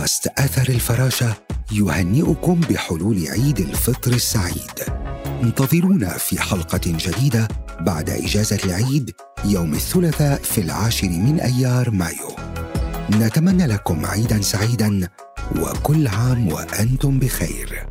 بودكاست أثر الفراشة يهنئكم بحلول عيد الفطر السعيد. انتظرونا في حلقة جديدة بعد إجازة العيد يوم الثلاثاء في العاشر من أيار مايو. نتمنى لكم عيدا سعيدا وكل عام وأنتم بخير.